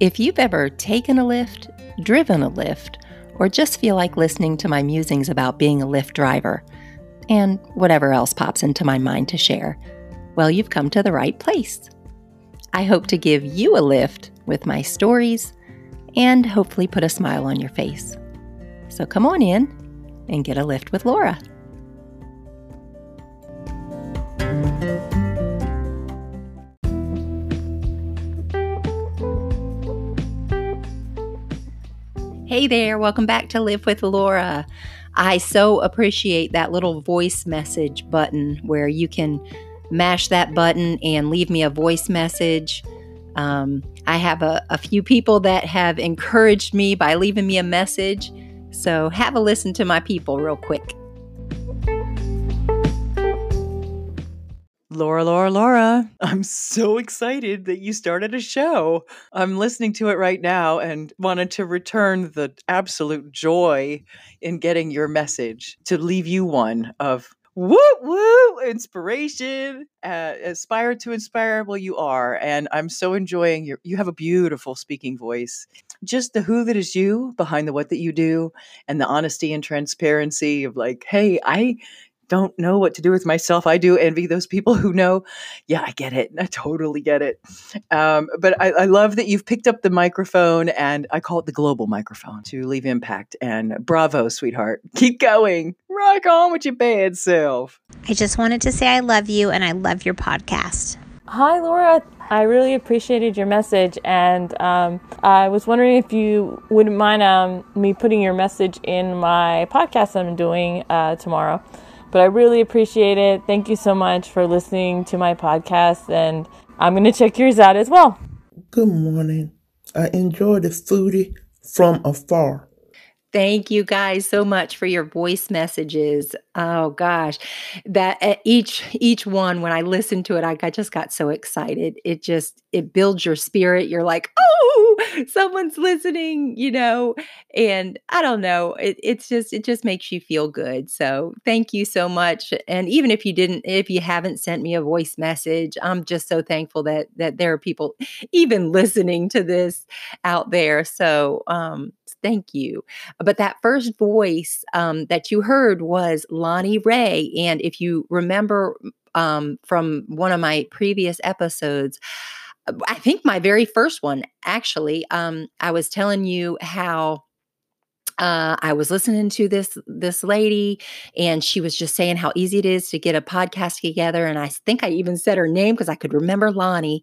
If you've ever taken a lift, driven a lift, or just feel like listening to my musings about being a Lyft driver, and whatever else pops into my mind to share, well, you've come to the right place. I hope to give you a lift with my stories and hopefully put a smile on your face. So come on in and get a lift with Laura. Hey there, welcome back to Lift with Laura. I so appreciate that little voice message button where you can mash that button and leave me a voice message. Um, I have a, a few people that have encouraged me by leaving me a message. So have a listen to my people real quick. Laura, Laura, Laura, I'm so excited that you started a show. I'm listening to it right now and wanted to return the absolute joy in getting your message to leave you one of woo woo inspiration uh, aspire to inspire well you are and i'm so enjoying your you have a beautiful speaking voice just the who that is you behind the what that you do and the honesty and transparency of like hey i don't know what to do with myself. I do envy those people who know. Yeah, I get it. I totally get it. Um, but I, I, love that you've picked up the microphone, and I call it the global microphone to leave impact. And bravo, sweetheart. Keep going. Rock on with your bad self. I just wanted to say I love you and I love your podcast. Hi, Laura. I really appreciated your message, and um, I was wondering if you wouldn't mind um, me putting your message in my podcast I'm doing uh, tomorrow. But I really appreciate it. Thank you so much for listening to my podcast, and I'm going to check yours out as well. Good morning. I enjoy the foodie from afar. Thank you guys so much for your voice messages. Oh gosh, that uh, each each one when I listened to it, I, I just got so excited. It just it builds your spirit. You're like, oh, someone's listening, you know. And I don't know, it, it's just it just makes you feel good. So thank you so much. And even if you didn't, if you haven't sent me a voice message, I'm just so thankful that that there are people even listening to this out there. So um, thank you. But that first voice um, that you heard was Lonnie Raye. And if you remember um, from one of my previous episodes, I think my very first one, actually, um, I was telling you how uh, I was listening to this this lady, and she was just saying how easy it is to get a podcast together. And I think I even said her name because I could remember Lonnie,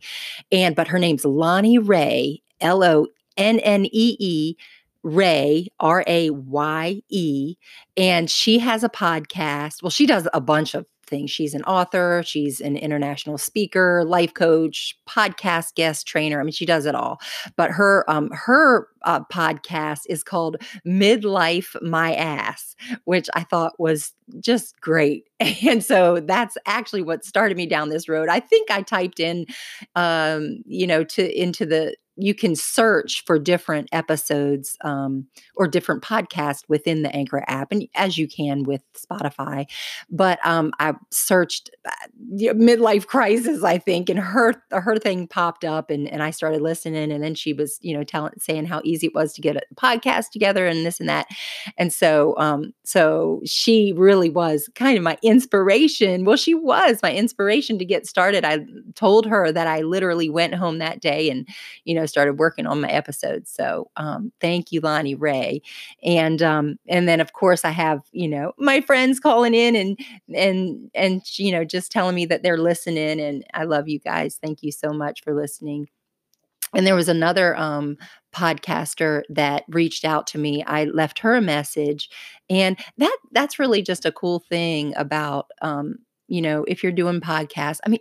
and but her name's Lonnie Raye, L O N N E E Ray, R A Y E, and she has a podcast. Well, she does a bunch of things. She's an author, she's an international speaker, life coach, podcast guest trainer. I mean, she does it all. But her um her uh, podcast is called Midlife My Ass, which I thought was just great. And so that's actually what started me down this road. I think I typed in um you know to into the you can search for different episodes um, or different podcasts within the Anchor app, and as you can with Spotify. But um, I searched uh, midlife crisis, I think, and her her thing popped up, and and I started listening, and then she was you know telling saying how easy it was to get a podcast together and this and that, and so um, so she really was kind of my inspiration. Well, she was my inspiration to get started. I told her that I literally went home that day and you know know, started working on my episodes. So um, thank you, Lonnie Raye. And um, and then of course I have, you know, my friends calling in and and and you know, just telling me that they're listening. And I love you guys. Thank you so much for listening. And there was another um, podcaster that reached out to me. I left her a message, and that that's really just a cool thing about um, you know if you're doing podcasts. I mean,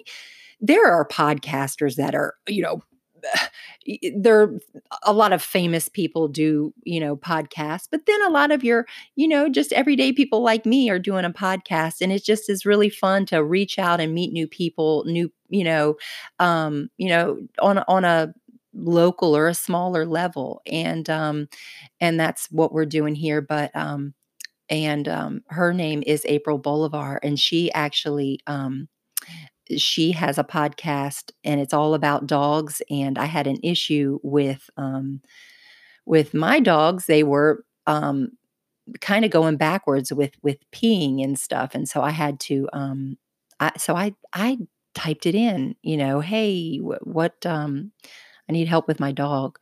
there are podcasters that are you know there are a lot of famous people do you know podcasts but then a lot of your you know just everyday people like me are doing a podcast and it just is really fun to reach out and meet new people new you know um you know on on a local or a smaller level and um and that's what we're doing here but um and um her name is April Bolivar and she actually um she has a podcast and it's all about dogs. And I had an issue with um, with my dogs. They were um, kind of going backwards with with peeing and stuff, and so I had to. Um, I, so I I typed it in. You know, hey, wh- what um, I need help with my dog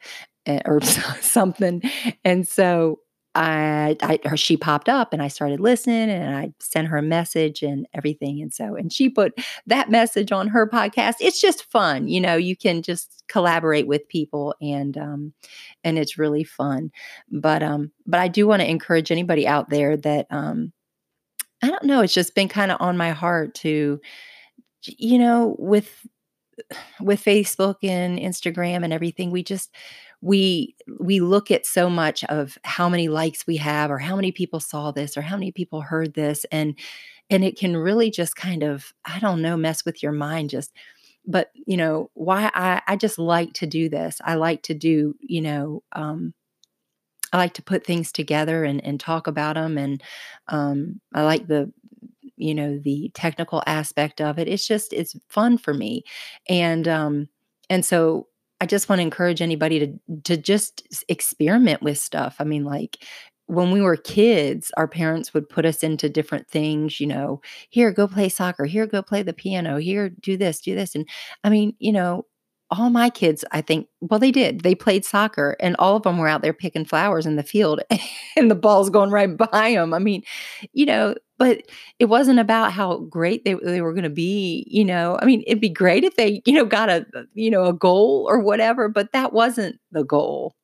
eh, or something, and so I, I her, she popped up and I started listening and I sent her a message and everything. And so, and she put that message on her podcast. It's just fun. You know, you can just collaborate with people and, um, and it's really fun. But, um, but I do want to encourage anybody out there that, um, I don't know, it's just been kind of on my heart to, you know, with, with Facebook and Instagram and everything, we just, we we look at so much of how many likes we have or how many people saw this or how many people heard this and and it can really just kind of i don't know mess with your mind just but you know why i i just like to do this. I like to do you know um i like to put things together and and talk about them and um i like the you know the technical aspect of it. It's just it's fun for me. And um and so I just want to encourage anybody to to just experiment with stuff. I mean, like when we were kids, our parents would put us into different things, you know, here, go play soccer, here, go play the piano, here, do this, do this. And I mean, you know, all my kids, I think, well, they did. They played soccer and all of them were out there picking flowers in the field and the ball's going right by them. I mean, you know, but it wasn't about how great they, they were going to be, you know. I mean, it'd be great if they, you know, got a, you know, a goal or whatever, but that wasn't the goal.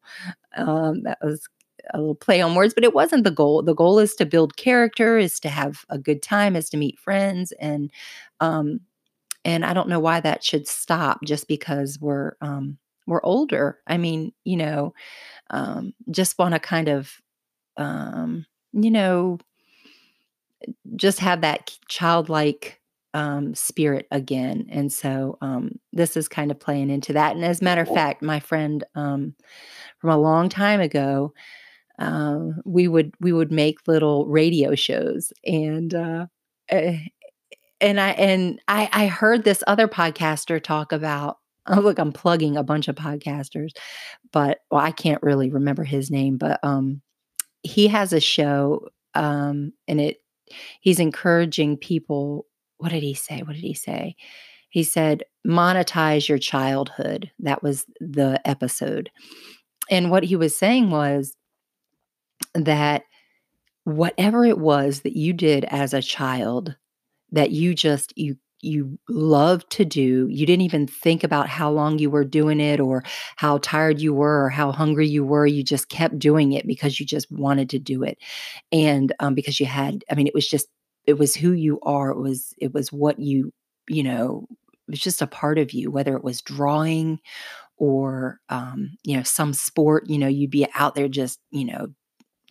Um, that was a little play on words, but it wasn't the goal. The goal is to build character, is to have a good time, is to meet friends and um and I don't know why that should stop just because we're um, we're older. I mean, you know, um, just want to kind of, um, you know, just have that childlike um, spirit again. And so um, this is kind of playing into that. And as a matter of fact, my friend um, from a long time ago, um, we would we would make little radio shows, and uh, eh, and I and I I heard this other podcaster talk about oh look, I'm plugging a bunch of podcasters, but well, I can't really remember his name, but um he has a show um and it he's encouraging people what did he say? What did he say? He said monetize your childhood. That was the episode. And what he was saying was that whatever it was that you did as a child that you just you you love to do. You didn't even think about how long you were doing it or how tired you were or how hungry you were. You just kept doing it because you just wanted to do it. And um, because you had, I mean, it was just, it was who you are. It was, it was what you, you know, it was just a part of you, whether it was drawing or, um, you know, some sport, you know, you'd be out there just, you know,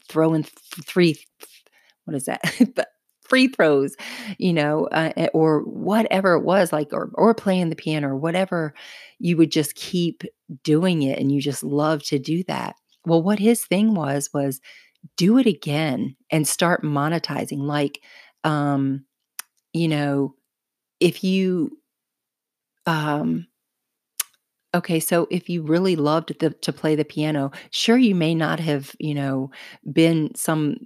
throwing th- three, what is that? free throws, you know, uh, eh, or whatever it was like, or, or playing the piano or whatever, you would just keep doing it and you just love to do that. Well, what his thing was, was do it again and start monetizing. Like, um, you know, if you, um, Okay, so if you really loved the, to play the piano, sure, you may not have, you know, been some,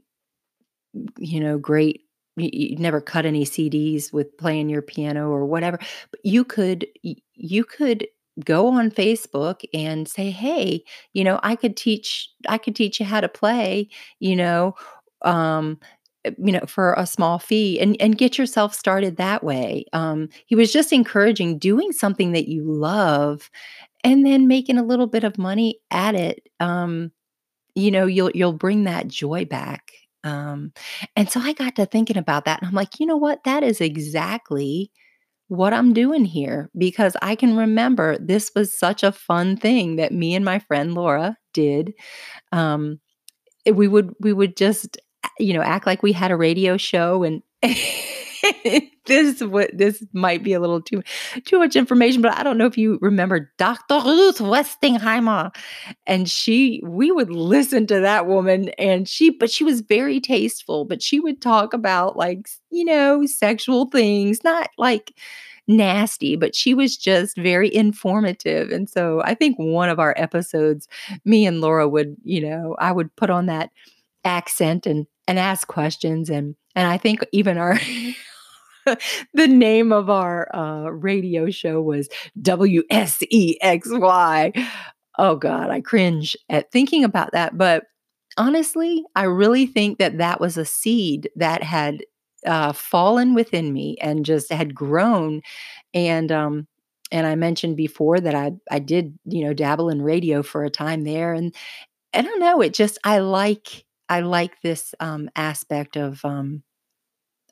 you know, great you, never cut any CDs with playing your piano or whatever, but you could you could go on Facebook and say, "Hey, you know, I could teach I could teach you how to play, you know, um eh, you know for a small fee and and get yourself started that way. Um he was just encouraging doing something that you love and then making a little bit of money at it um you know you'll you'll bring that joy back um, and so I got to thinking about that and I'm like, you know what? That is exactly what I'm doing here because I can remember this was such a fun thing that me and my friend Laura did. Um, we would we would just you know act like we had a radio show and this what this might be a little too too much information, but I don't know if you remember Dr. Ruth Westheimer. And she we would listen to that woman and she but she was very tasteful, but she would talk about like, you know, sexual things, not like nasty, but she was just very informative. And so I think one of our episodes, me and Laura would, you know, I would put on that accent and and ask questions and and I think even our the name of our uh, radio show was WSEXY. Oh God, I cringe at thinking about that. But honestly, I really think that that was a seed that had uh, fallen within me and just had grown. And um, and I mentioned before that I I did you know dabble in radio for a time there, and I don't know, it just I like I like this um, aspect of um,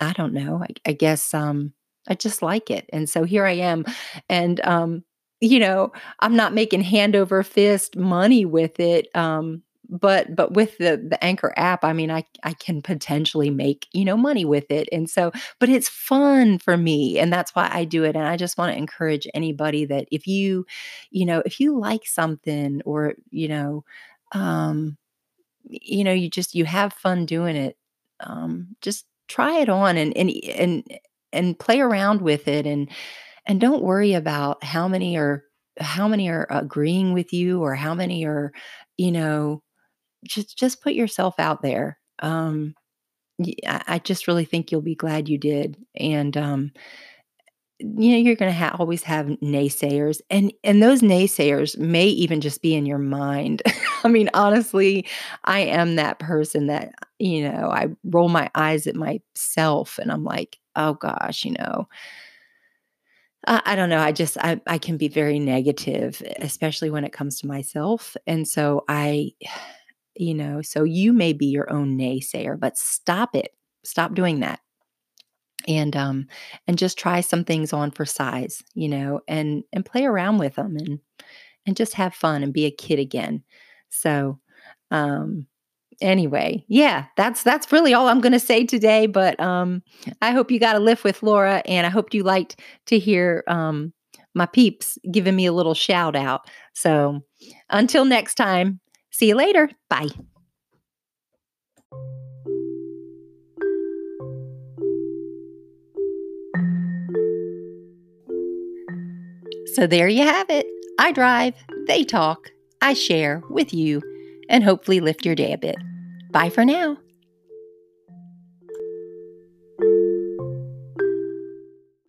I don't know, I, I guess um, I just like it, and so here I am, and um, you know I'm not making hand over fist money with it. Um, but but with the the anchor app i mean i i can potentially make you know money with it and so but it's fun for me and that's why i do it and i just want to encourage anybody that if you you know if you like something or you know um you know you just you have fun doing it um just try it on and and and and play around with it and and don't worry about how many are how many are agreeing with you or how many are you know just just put yourself out there. Um, I just really think you'll be glad you did, and um, you know you're going to ha- always have naysayers, and and those naysayers may even just be in your mind. I mean, honestly, I am that person that you know I roll my eyes at myself, and I'm like, oh gosh, you know. I, I don't know. I just I, I can be very negative, especially when it comes to myself, and so I you know so you may be your own naysayer but stop it stop doing that and um and just try some things on for size you know and and play around with them and and just have fun and be a kid again so um anyway yeah that's that's really all i'm going to say today but um i hope you got a lift with laura and i hope you liked to hear um my peeps giving me a little shout out so until next time See you later. Bye. So there you have it. I drive, they talk, I share with you, and hopefully lift your day a bit. Bye for now.